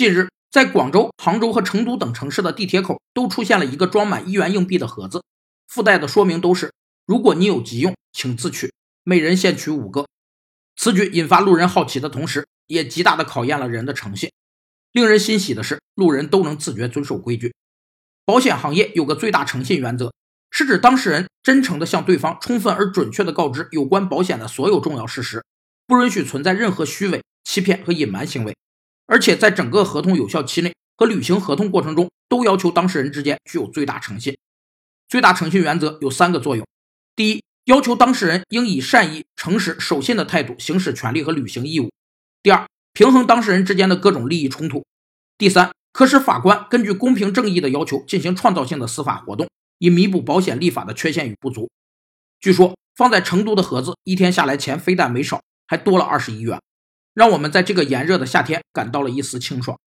近日，在广州、杭州和成都等城市的地铁口都出现了一个装满一元硬币的盒子，附带的说明都是：如果你有急用，请自取，每人限取五个。此举引发路人好奇的同时，也极大的考验了人的诚信。令人欣喜的是，路人都能自觉遵守规矩。保险行业有个最大诚信原则，是指当事人真诚地向对方充分而准确地告知有关保险的所有重要事实，不允许存在任何虚伪、欺骗和隐瞒行为。而且在整个合同有效期内和履行合同过程中，都要求当事人之间具有最大诚信。最大诚信原则有三个作用：第一，要求当事人应以善意、诚实、守信的态度行使权利和履行义务；第二，平衡当事人之间的各种利益冲突；第三，可使法官根据公平正义的要求进行创造性的司法活动，以弥补保险立法的缺陷与不足。据说放在成都的盒子一天下来钱非但没少，还多了二十一元。让我们在这个炎热的夏天感到了一丝清爽。